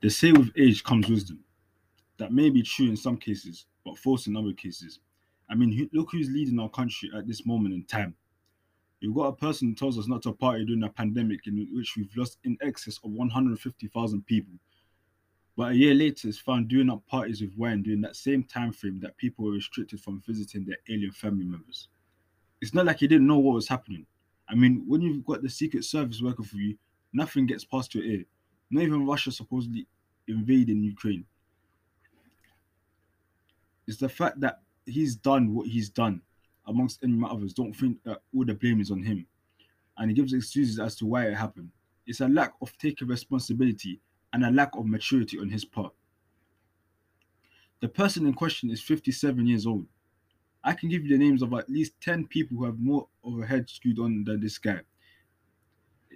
They say with age comes wisdom. That may be true in some cases, but false in other cases. I mean, look who's leading our country at this moment in time. You've got a person who tells us not to party during a pandemic in which we've lost in excess of 150,000 people. But a year later is found doing up parties with wine during that same time frame that people were restricted from visiting their alien family members. It's not like he didn't know what was happening. I mean, when you've got the Secret Service working for you, nothing gets past your ear. Not even Russia supposedly invading Ukraine. It's the fact that he's done what he's done, amongst any others. Don't think that all the blame is on him. And he gives excuses as to why it happened. It's a lack of taking responsibility and a lack of maturity on his part. The person in question is 57 years old. I can give you the names of at least 10 people who have more of a head screwed on than this guy.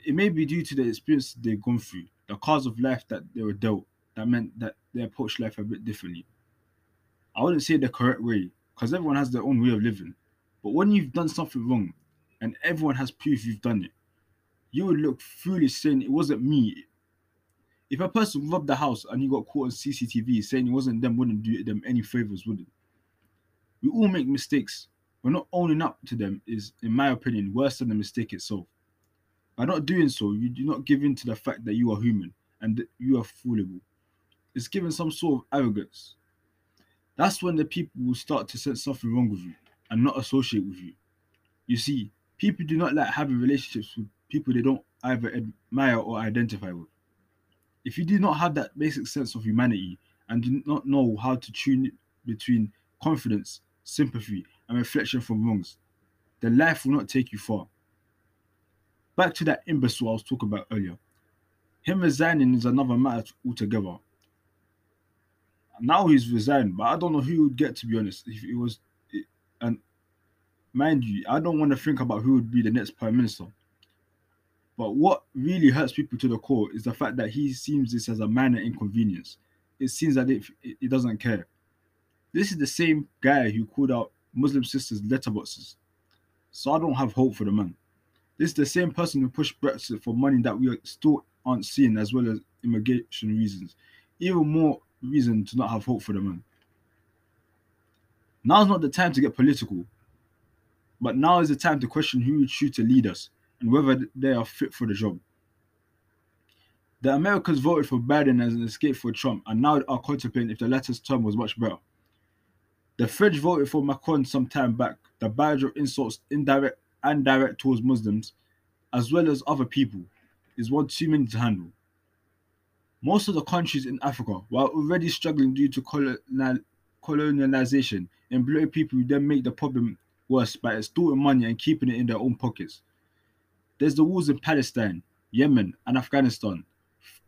It may be due to the experience they've gone through, the cards of life that they were dealt, that meant that they approached life a bit differently. I wouldn't say the correct way, because everyone has their own way of living. But when you've done something wrong and everyone has proof you've done it, you would look foolish saying it wasn't me. If a person robbed the house and he got caught on CCTV saying it wasn't them, wouldn't do them any favors, would it? We all make mistakes, but not owning up to them is, in my opinion, worse than the mistake itself. By not doing so, you do not give in to the fact that you are human and that you are foolable. It's given some sort of arrogance. That's when the people will start to sense something wrong with you and not associate with you. You see, people do not like having relationships with people they don't either admire or identify with. If you do not have that basic sense of humanity and do not know how to tune between confidence, sympathy, and reflection from wrongs, then life will not take you far. Back to that imbecile I was talking about earlier. Him resigning is another matter altogether. Now he's resigned, but I don't know who he would get to be honest. If it was, and mind you, I don't want to think about who would be the next prime minister. But what really hurts people to the core is the fact that he seems this as a minor inconvenience. It seems that if he doesn't care. This is the same guy who called out Muslim sisters' letterboxes. So I don't have hope for the man. This is the same person who pushed Brexit for money that we still aren't seeing, as well as immigration reasons. Even more reason to not have hope for the man. Now's not the time to get political, but now is the time to question who would choose to lead us and whether they are fit for the job. The Americans voted for Biden as an escape for Trump and now are contemplating if the latter's term was much better. The French voted for Macron some time back, the barrage of insults, indirect and direct towards Muslims, as well as other people, is one too many to handle. Most of the countries in Africa, were already struggling due to colonial, colonialization, employ people who then make the problem worse by extorting money and keeping it in their own pockets. There's the wars in Palestine, Yemen, and Afghanistan.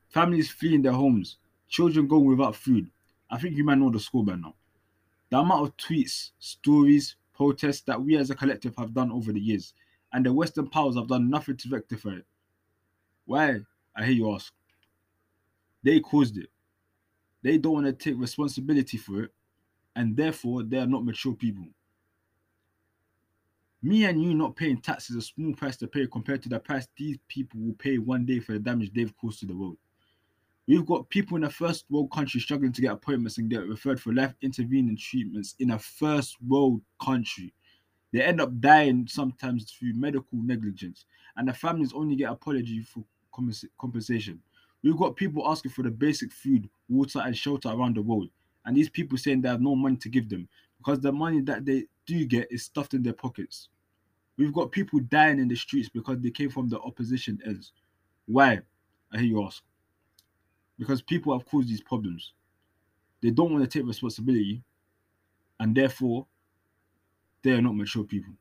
Families fleeing their homes, children going without food. I think you might know the score by now. The amount of tweets, stories, protests that we as a collective have done over the years, and the Western powers have done nothing to rectify it. Why? I hear you ask. They caused it. They don't want to take responsibility for it, and therefore they are not mature people. Me and you not paying tax is a small price to pay compared to the price these people will pay one day for the damage they've caused to the world. We've got people in a first world country struggling to get appointments and get referred for life intervening treatments in a first world country. They end up dying sometimes through medical negligence, and the families only get apology for compensation. We've got people asking for the basic food, water, and shelter around the world, and these people saying they have no money to give them because the money that they do get is stuffed in their pockets. We've got people dying in the streets because they came from the opposition ends. Why? I hear you ask. Because people have caused these problems. They don't want to take responsibility, and therefore, they are not mature people.